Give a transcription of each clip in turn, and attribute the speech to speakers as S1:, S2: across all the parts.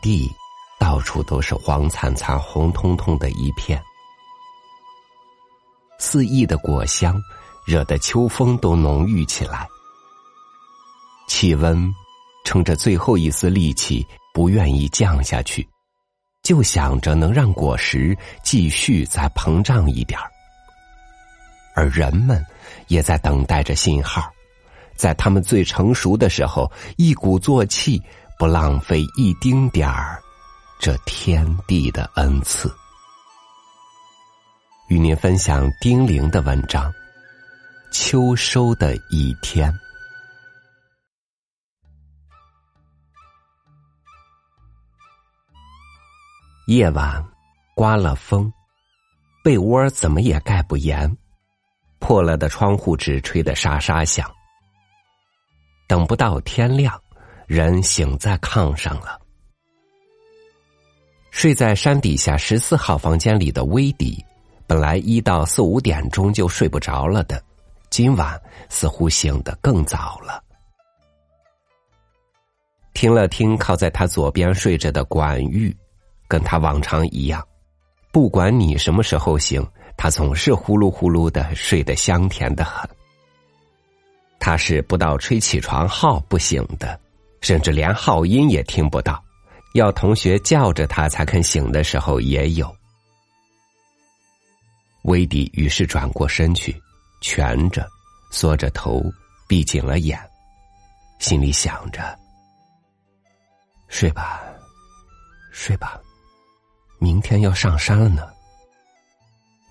S1: 地到处都是黄灿灿、红彤彤的一片，肆意的果香惹得秋风都浓郁起来，气温撑着最后一丝力气不愿意降下去，就想着能让果实继续再膨胀一点儿，而人们也在等待着信号。在他们最成熟的时候，一鼓作气，不浪费一丁点儿这天地的恩赐。与您分享丁玲的文章《秋收的一天》。夜晚，刮了风，被窝怎么也盖不严，破了的窗户纸吹得沙沙响。等不到天亮，人醒在炕上了。睡在山底下十四号房间里的威迪，本来一到四五点钟就睡不着了的，今晚似乎醒得更早了。听了听靠在他左边睡着的管玉，跟他往常一样，不管你什么时候醒，他总是呼噜呼噜的睡得香甜的很。他是不到吹起床号不醒的，甚至连号音也听不到，要同学叫着他才肯醒的时候也有。威迪于是转过身去，蜷着，缩着头，闭紧了眼，心里想着：“睡吧，睡吧，明天要上山了呢。”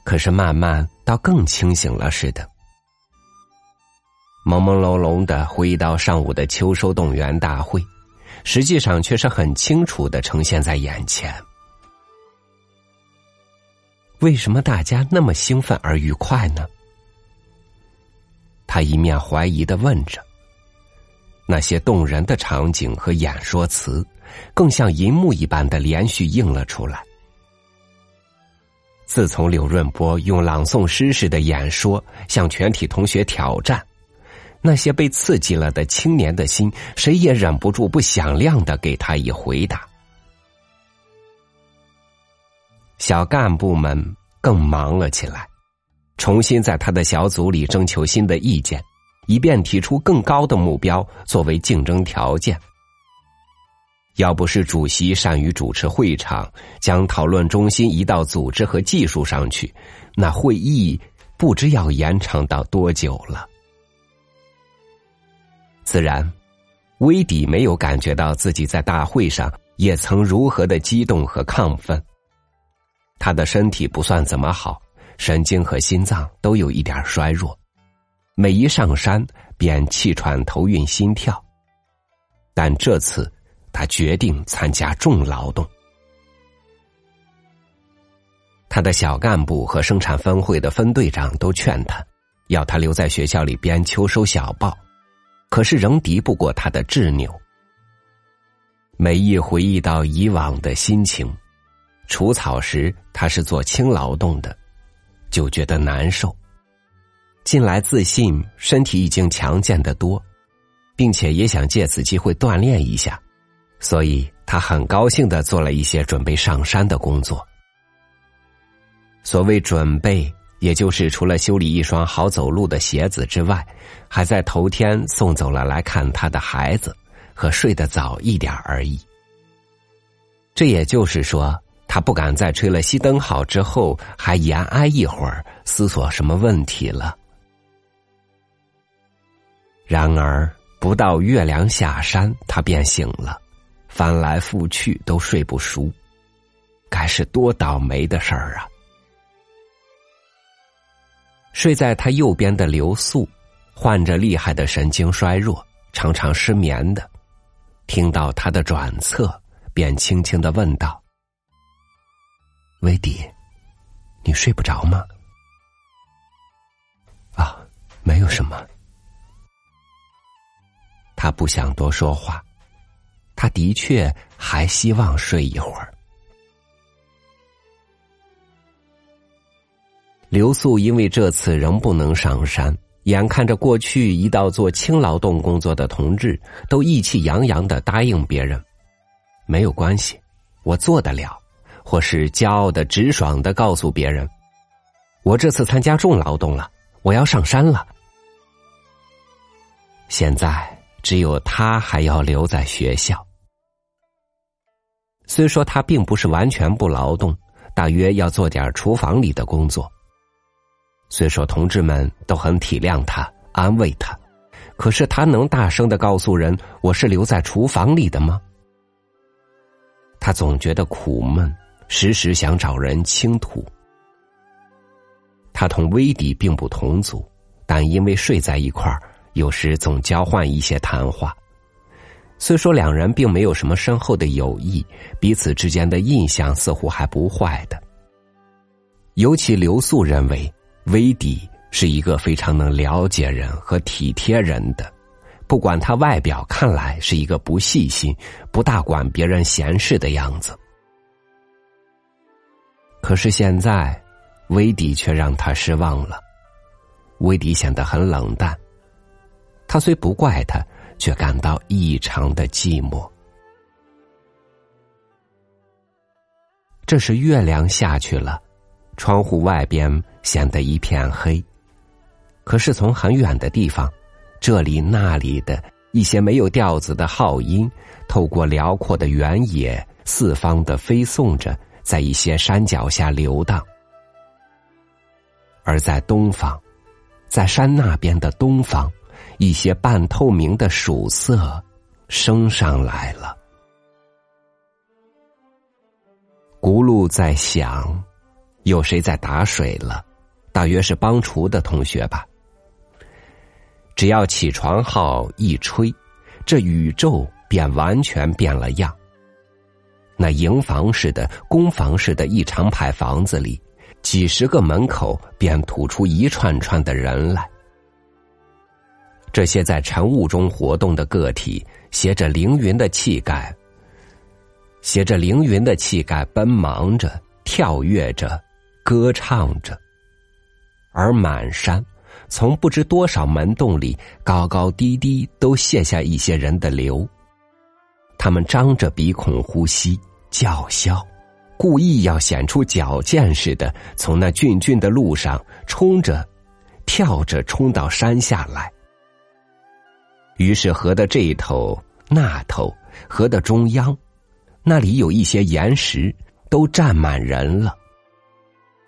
S1: 可是慢慢倒更清醒了似的。朦朦胧胧的回忆到上午的秋收动员大会，实际上却是很清楚的呈现在眼前。为什么大家那么兴奋而愉快呢？他一面怀疑的问着。那些动人的场景和演说词，更像银幕一般的连续映了出来。自从柳润波用朗诵诗式的演说向全体同学挑战。那些被刺激了的青年的心，谁也忍不住不响亮的给他以回答。小干部们更忙了起来，重新在他的小组里征求新的意见，以便提出更高的目标作为竞争条件。要不是主席善于主持会场，将讨论中心移到组织和技术上去，那会议不知要延长到多久了。自然，威迪没有感觉到自己在大会上也曾如何的激动和亢奋。他的身体不算怎么好，神经和心脏都有一点衰弱，每一上山便气喘、头晕、心跳。但这次，他决定参加重劳动。他的小干部和生产分会的分队长都劝他，要他留在学校里编秋收小报。可是仍敌不过他的执拗。每一回忆到以往的心情，除草时他是做轻劳动的，就觉得难受。近来自信身体已经强健的多，并且也想借此机会锻炼一下，所以他很高兴的做了一些准备上山的工作。所谓准备。也就是除了修理一双好走路的鞋子之外，还在头天送走了来看他的孩子，和睡得早一点而已。这也就是说，他不敢在吹了熄灯号之后还延挨一会儿，思索什么问题了。然而，不到月亮下山，他便醒了，翻来覆去都睡不熟，该是多倒霉的事儿啊！睡在他右边的刘素，患着厉害的神经衰弱，常常失眠的。听到他的转侧，便轻轻的问道：“威迪，你睡不着吗？”“啊，没有什么。”他不想多说话，他的确还希望睡一会儿。刘素因为这次仍不能上山，眼看着过去一到做轻劳动工作的同志都意气洋洋的答应别人，没有关系，我做得了。或是骄傲的、直爽的告诉别人：“我这次参加重劳动了，我要上山了。”现在只有他还要留在学校。虽说他并不是完全不劳动，大约要做点厨房里的工作。虽说同志们都很体谅他、安慰他，可是他能大声的告诉人：“我是留在厨房里的吗？”他总觉得苦闷。时时想找人倾吐。他同威迪并不同族，但因为睡在一块儿，有时总交换一些谈话。虽说两人并没有什么深厚的友谊，彼此之间的印象似乎还不坏的。尤其刘素认为，威迪是一个非常能了解人和体贴人的，不管他外表看来是一个不细心、不大管别人闲事的样子。可是现在，威迪却让他失望了。威迪显得很冷淡。他虽不怪他，却感到异常的寂寞。这时月亮下去了，窗户外边显得一片黑。可是从很远的地方，这里那里的一些没有调子的号音，透过辽阔的原野，四方的飞送着。在一些山脚下流荡，而在东方，在山那边的东方，一些半透明的曙色升上来了。轱辘在响，有谁在打水了？大约是帮厨的同学吧。只要起床号一吹，这宇宙便完全变了样。那营房似的、工房似的一长排房子里，几十个门口便吐出一串串的人来。这些在晨雾中活动的个体，携着凌云的气概，携着凌云的气概，奔忙着、跳跃着、歌唱着，而满山从不知多少门洞里，高高低低都泻下一些人的流。他们张着鼻孔呼吸。叫嚣，故意要显出矫健似的，从那峻峻的路上冲着、跳着冲到山下来。于是河的这一头、那头，河的中央，那里有一些岩石，都站满人了。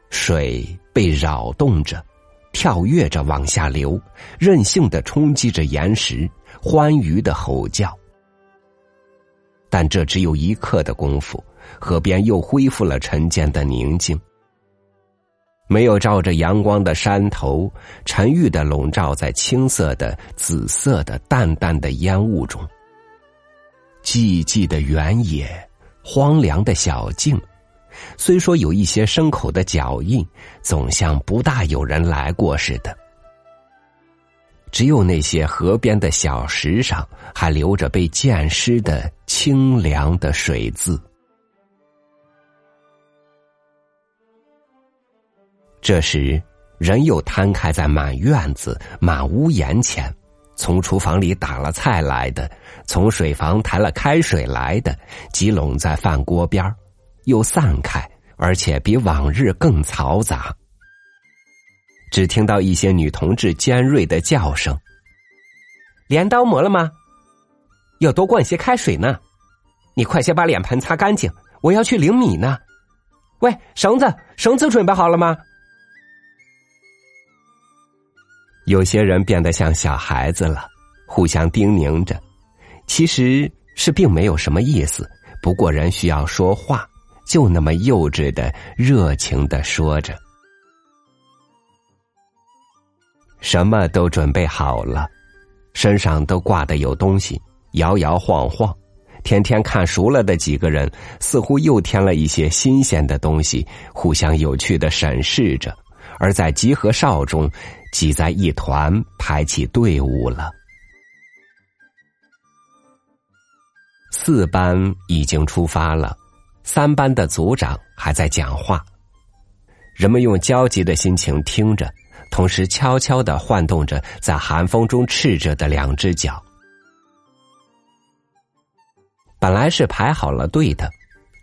S1: 水被扰动着，跳跃着往下流，任性的冲击着岩石，欢愉的吼叫。但这只有一刻的功夫，河边又恢复了晨间的宁静。没有照着阳光的山头，沉郁的笼罩在青色的、紫色的、淡淡的烟雾中。寂寂的原野，荒凉的小径，虽说有一些牲口的脚印，总像不大有人来过似的。只有那些河边的小石上，还留着被溅湿的清凉的水渍。这时，人又摊开在满院子、满屋檐前，从厨房里打了菜来的，从水房抬了开水来的，集拢在饭锅边又散开，而且比往日更嘈杂。只听到一些女同志尖锐的叫声：“镰刀磨了吗？要多灌些开水呢。你快些把脸盆擦干净，我要去领米呢。喂，绳子，绳子准备好了吗？”有些人变得像小孩子了，互相叮咛着，其实是并没有什么意思。不过人需要说话，就那么幼稚的、热情的说着。什么都准备好了，身上都挂的有东西，摇摇晃晃。天天看熟了的几个人，似乎又添了一些新鲜的东西，互相有趣的审视着。而在集合哨中，挤在一团，排起队伍了。四班已经出发了，三班的组长还在讲话，人们用焦急的心情听着。同时，悄悄的晃动着在寒风中赤着的两只脚。本来是排好了队的，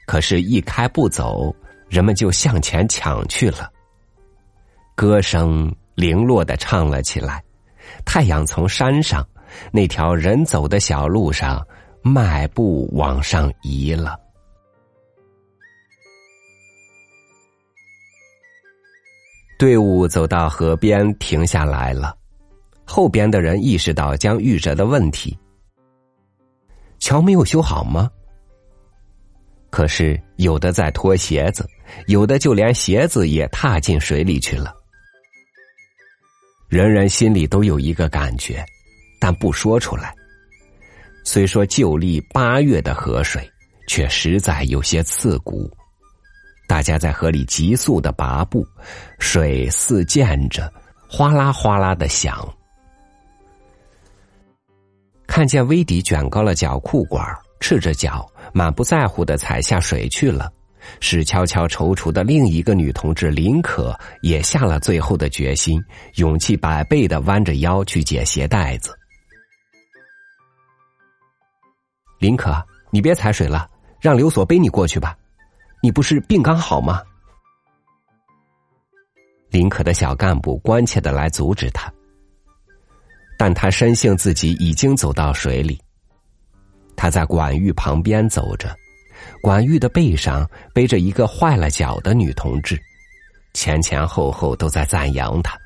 S1: 可是，一开步走，人们就向前抢去了。歌声零落的唱了起来，太阳从山上那条人走的小路上迈步往上移了。队伍走到河边停下来了，后边的人意识到将遇着的问题。桥没有修好吗？可是有的在脱鞋子，有的就连鞋子也踏进水里去了。人人心里都有一个感觉，但不说出来。虽说旧历八月的河水，却实在有些刺骨。大家在河里急速的拔步，水似溅着，哗啦哗啦的响。看见威迪卷高了脚裤管，赤着脚，满不在乎的踩下水去了。是悄悄踌躇的另一个女同志林可也下了最后的决心，勇气百倍的弯着腰去解鞋带子。林可，你别踩水了，让刘所背你过去吧。你不是病刚好吗？林可的小干部关切的来阻止他，但他深信自己已经走到水里。他在管玉旁边走着，管玉的背上背着一个坏了脚的女同志，前前后后都在赞扬他。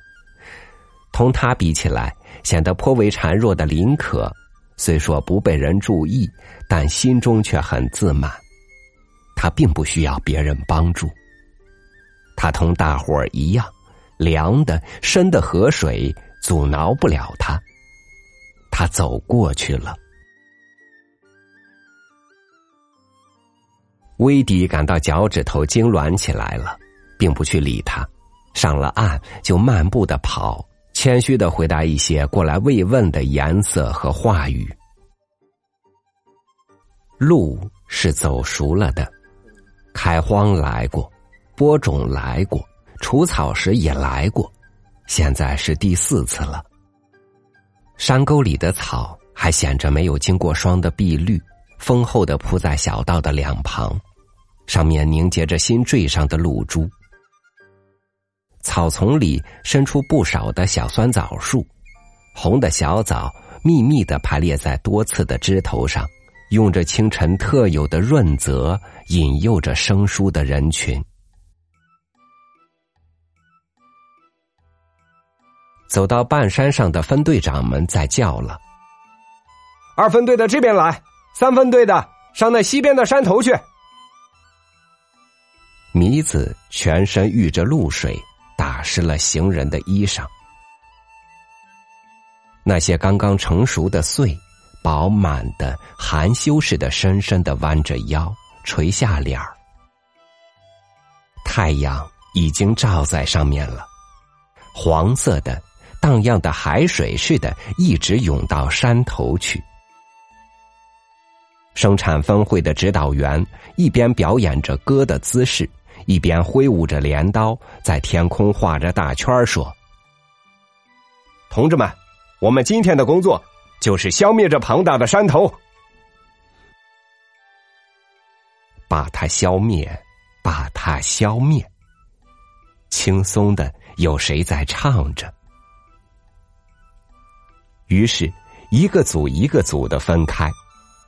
S1: 同他比起来，显得颇为孱弱的林可，虽说不被人注意，但心中却很自满。他并不需要别人帮助，他同大伙儿一样，凉的深的河水阻挠不了他。他走过去了。威迪感到脚趾头痉挛起来了，并不去理他，上了岸就漫步的跑，谦虚的回答一些过来慰问的颜色和话语。路是走熟了的。开荒来过，播种来过，除草时也来过，现在是第四次了。山沟里的草还显着没有经过霜的碧绿，丰厚的铺在小道的两旁，上面凝结着新缀上的露珠。草丛里伸出不少的小酸枣树，红的小枣密密的排列在多刺的枝头上。用着清晨特有的润泽，引诱着生疏的人群。走到半山上的分队长们在叫了：“
S2: 二分队的这边来，三分队的上那西边的山头去。”
S1: 米子全身遇着露水，打湿了行人的衣裳。那些刚刚成熟的穗。饱满的、含羞似的，深深的弯着腰，垂下脸儿。太阳已经照在上面了，黄色的、荡漾的海水似的，一直涌到山头去。生产分会的指导员一边表演着歌的姿势，一边挥舞着镰刀，在天空画着大圈说：“
S2: 同志们，我们今天的工作。”就是消灭这庞大的山头，
S1: 把它消灭，把它消灭。轻松的，有谁在唱着？于是，一个组一个组的分开，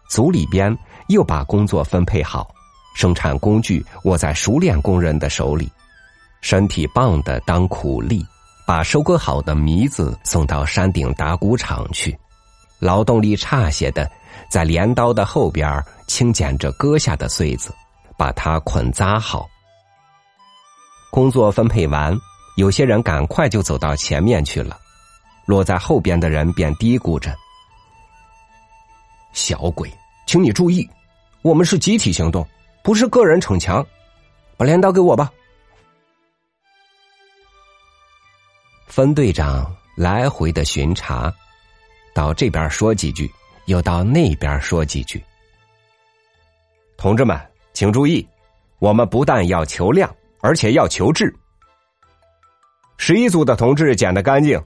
S1: 组里边又把工作分配好，生产工具握在熟练工人的手里，身体棒的当苦力，把收割好的糜子送到山顶打谷场去。劳动力差些的，在镰刀的后边轻捡着割下的穗子，把它捆扎好。工作分配完，有些人赶快就走到前面去了，落在后边的人便嘀咕着：“小鬼，请你注意，我们是集体行动，不是个人逞强。把镰刀给我吧。”分队长来回的巡查。到这边说几句，又到那边说几句。
S2: 同志们，请注意，我们不但要求量，而且要求质。十一组的同志捡得干净，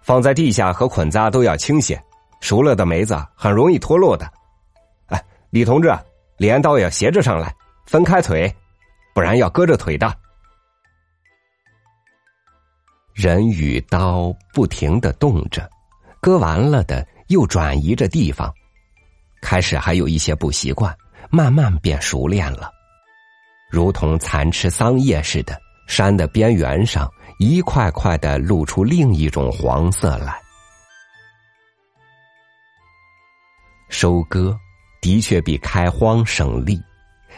S2: 放在地下和捆扎都要清些。熟了的梅子很容易脱落的，哎李同志，镰刀要斜着上来，分开腿，不然要割着腿的。
S1: 人与刀不停的动着，割完了的又转移着地方。开始还有一些不习惯，慢慢变熟练了，如同蚕吃桑叶似的。山的边缘上一块块的露出另一种黄色来。收割的确比开荒省力，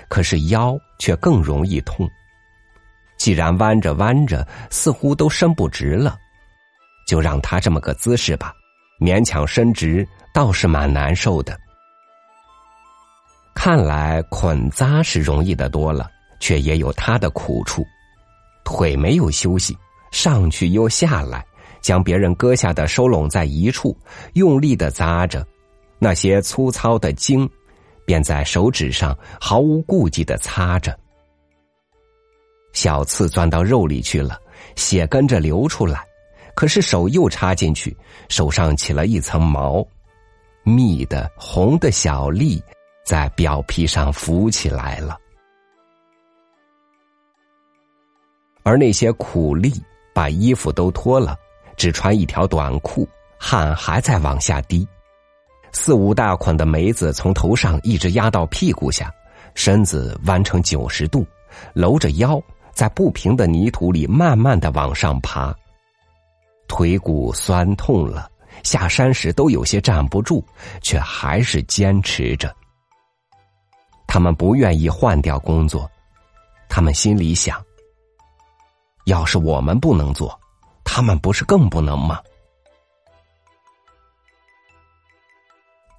S1: 可是腰却更容易痛。既然弯着弯着，似乎都伸不直了，就让他这么个姿势吧，勉强伸直倒是蛮难受的。看来捆扎是容易的多了，却也有它的苦处。腿没有休息，上去又下来，将别人割下的收拢在一处，用力的扎着，那些粗糙的筋，便在手指上毫无顾忌的擦着。小刺钻到肉里去了，血跟着流出来，可是手又插进去，手上起了一层毛，密的红的小粒在表皮上浮起来了。而那些苦力把衣服都脱了，只穿一条短裤，汗还在往下滴。四五大捆的梅子从头上一直压到屁股下，身子弯成九十度，搂着腰，在不平的泥土里慢慢的往上爬。腿骨酸痛了，下山时都有些站不住，却还是坚持着。他们不愿意换掉工作，他们心里想。要是我们不能做，他们不是更不能吗？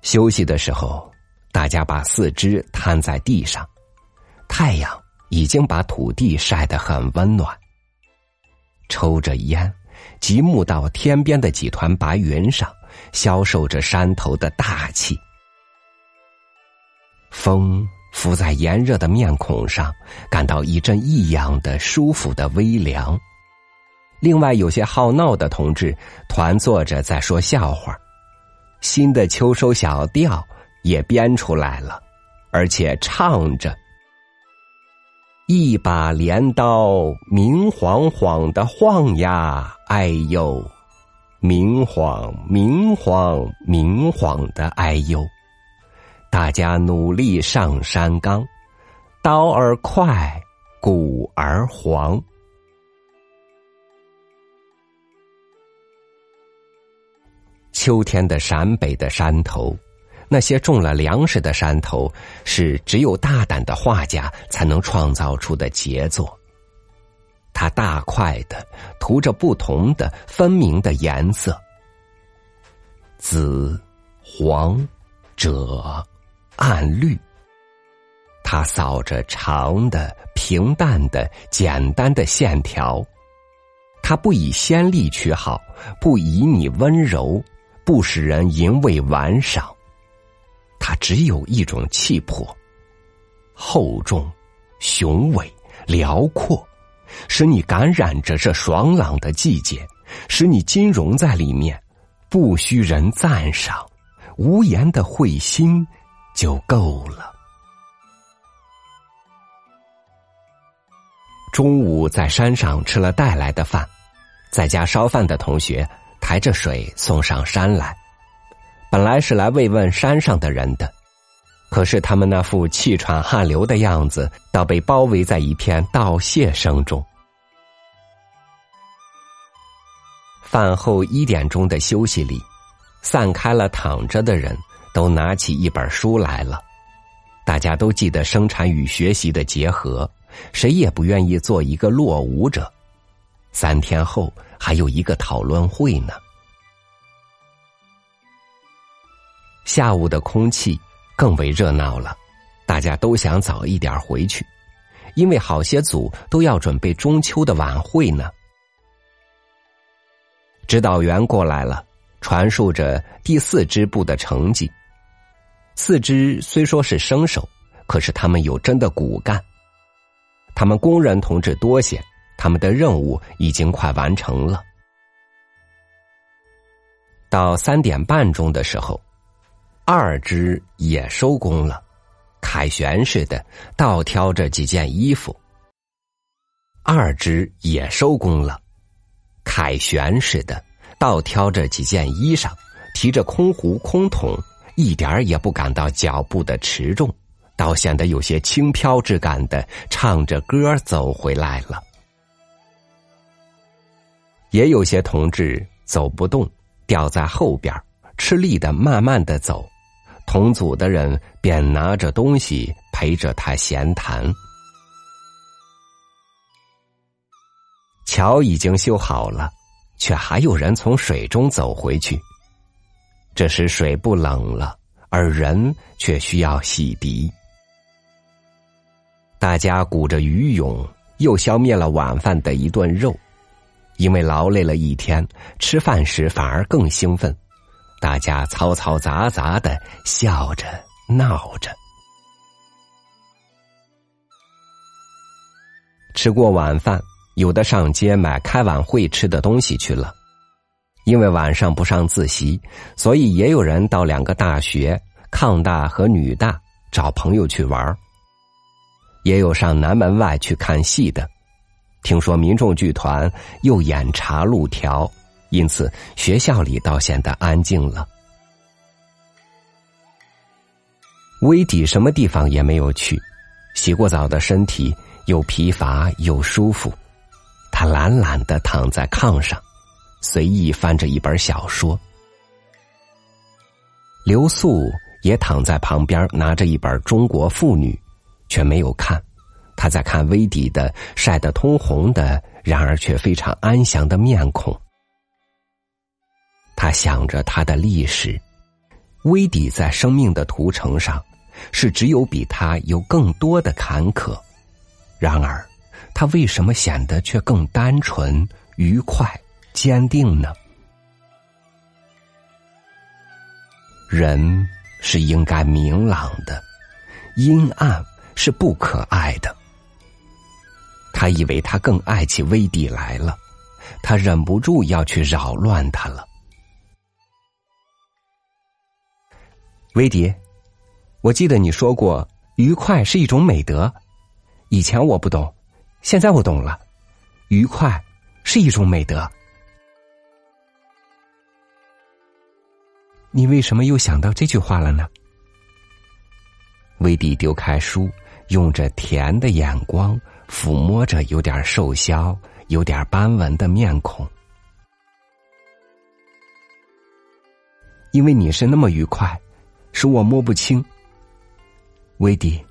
S1: 休息的时候，大家把四肢摊在地上，太阳已经把土地晒得很温暖。抽着烟，极目到天边的几团白云上，消受着山头的大气。风。拂在炎热的面孔上，感到一阵异样的舒服的微凉。另外，有些好闹的同志团坐着在说笑话，新的秋收小调也编出来了，而且唱着：“一把镰刀明晃晃的晃呀，哎呦，明晃明晃明晃的哎呦。”大家努力上山岗，刀儿快，鼓儿黄。秋天的陕北的山头，那些种了粮食的山头，是只有大胆的画家才能创造出的杰作。他大块的涂着不同的分明的颜色，紫、黄、赭。暗绿，他扫着长的、平淡的、简单的线条，他不以先例取好，不以你温柔，不使人淫味玩赏，它只有一种气魄，厚重、雄伟、辽阔，使你感染着这爽朗的季节，使你金融在里面，不需人赞赏，无言的会心。就够了。中午在山上吃了带来的饭，在家烧饭的同学抬着水送上山来。本来是来慰问山上的人的，可是他们那副气喘汗流的样子，倒被包围在一片道谢声中。饭后一点钟的休息里，散开了躺着的人。都拿起一本书来了，大家都记得生产与学习的结合，谁也不愿意做一个落伍者。三天后还有一个讨论会呢。下午的空气更为热闹了，大家都想早一点回去，因为好些组都要准备中秋的晚会呢。指导员过来了，传述着第四支部的成绩。四肢虽说是生手，可是他们有真的骨干。他们工人同志多些，他们的任务已经快完成了。到三点半钟的时候，二只也收工了，凯旋似的倒挑着几件衣服。二只也收工了，凯旋似的倒挑着几件衣裳，提着空壶空桶，一点儿也不感到脚步的持重，倒显得有些轻飘之感的唱着歌走回来了。也有些同志走不动，掉在后边，吃力的慢慢的走。同组的人便拿着东西陪着他闲谈。桥已经修好了，却还有人从水中走回去。这时水不冷了，而人却需要洗涤。大家鼓着鱼涌，又消灭了晚饭的一顿肉，因为劳累了一天，吃饭时反而更兴奋。大家嘈嘈杂杂的笑着闹着，吃过晚饭，有的上街买开晚会吃的东西去了。因为晚上不上自习，所以也有人到两个大学抗大和女大找朋友去玩也有上南门外去看戏的。听说民众剧团又演茶路条。因此，学校里倒显得安静了。威迪什么地方也没有去，洗过澡的身体又疲乏又舒服，他懒懒的躺在炕上，随意翻着一本小说。刘素也躺在旁边，拿着一本《中国妇女》，却没有看，他在看威迪的晒得通红的，然而却非常安详的面孔。他想着他的历史，威迪在生命的途程上是只有比他有更多的坎坷，然而他为什么显得却更单纯、愉快、坚定呢？人是应该明朗的，阴暗是不可爱的。他以为他更爱起威迪来了，他忍不住要去扰乱他了。威迪，我记得你说过，愉快是一种美德。以前我不懂，现在我懂了。愉快是一种美德。你为什么又想到这句话了呢？威迪丢开书，用着甜的眼光抚摸着有点瘦削、有点斑纹的面孔。因为你是那么愉快。使我摸不清，威迪。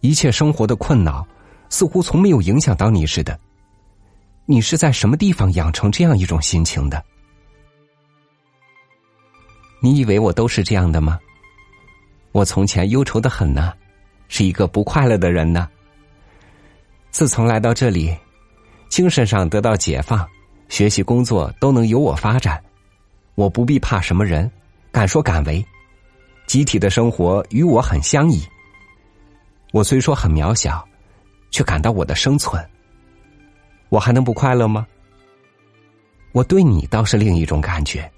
S1: 一切生活的困恼似乎从没有影响到你似的。你是在什么地方养成这样一种心情的？你以为我都是这样的吗？我从前忧愁的很呢，是一个不快乐的人呢。自从来到这里，精神上得到解放，学习工作都能由我发展，我不必怕什么人，敢说敢为。集体的生活与我很相宜。我虽说很渺小，却感到我的生存。我还能不快乐吗？我对你倒是另一种感觉。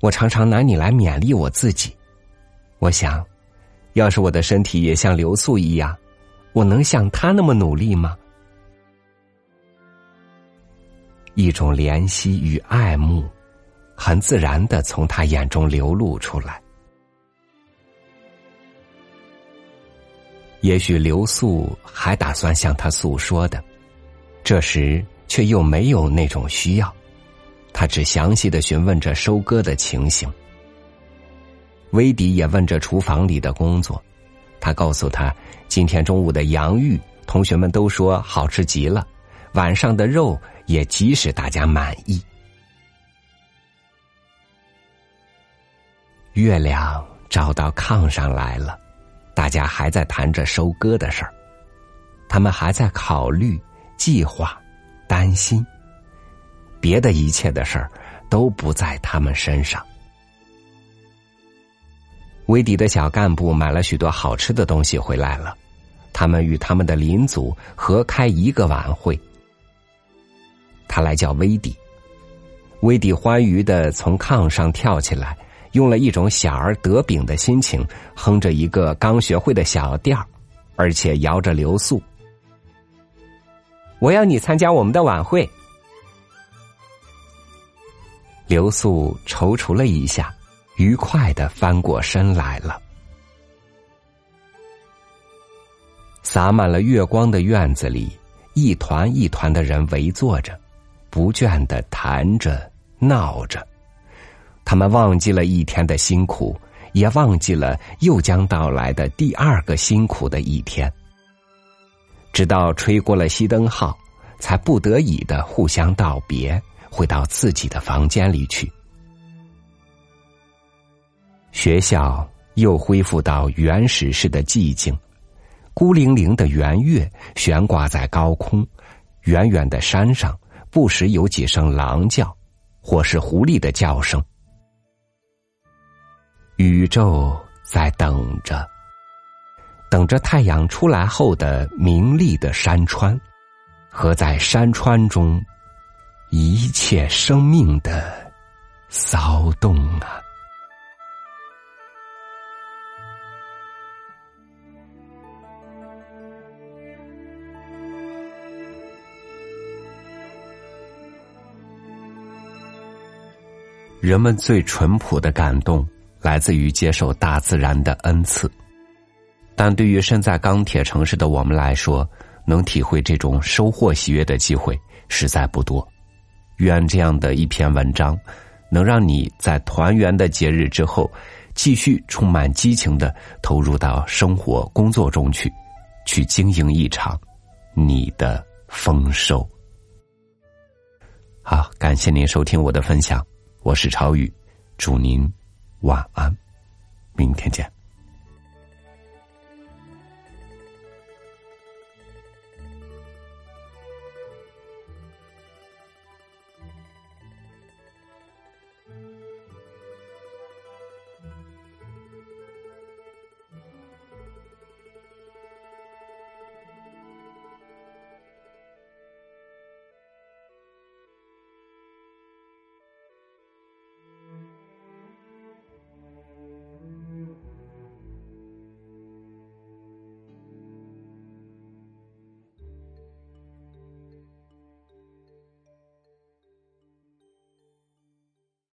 S1: 我常常拿你来勉励我自己。我想，要是我的身体也像刘素一样，我能像他那么努力吗？一种怜惜与爱慕，很自然的从他眼中流露出来。也许刘素还打算向他诉说的，这时却又没有那种需要。他只详细的询问着收割的情形。威迪也问着厨房里的工作，他告诉他今天中午的洋芋，同学们都说好吃极了，晚上的肉也极使大家满意。月亮照到炕上来了。大家还在谈着收割的事儿，他们还在考虑、计划、担心，别的一切的事儿都不在他们身上。威迪的小干部买了许多好吃的东西回来了，他们与他们的邻组合开一个晚会。他来叫威迪，威迪欢愉的从炕上跳起来，用了一种小儿得饼的心情，哼着一个刚学会的小调而且摇着流苏。我要你参加我们的晚会。刘素踌躇了一下，愉快的翻过身来了。洒满了月光的院子里，一团一团的人围坐着，不倦的谈着闹着。他们忘记了一天的辛苦，也忘记了又将到来的第二个辛苦的一天。直到吹过了熄灯号，才不得已的互相道别。回到自己的房间里去。学校又恢复到原始式的寂静，孤零零的圆月悬挂在高空，远远的山上不时有几声狼叫，或是狐狸的叫声。宇宙在等着，等着太阳出来后的明丽的山川，和在山川中。一切生命的骚动啊！人们最淳朴的感动，来自于接受大自然的恩赐。但对于身在钢铁城市的我们来说，能体会这种收获喜悦的机会实在不多。愿这样的一篇文章，能让你在团圆的节日之后，继续充满激情的投入到生活工作中去，去经营一场你的丰收。好，感谢您收听我的分享，我是朝宇，祝您晚安，明天见。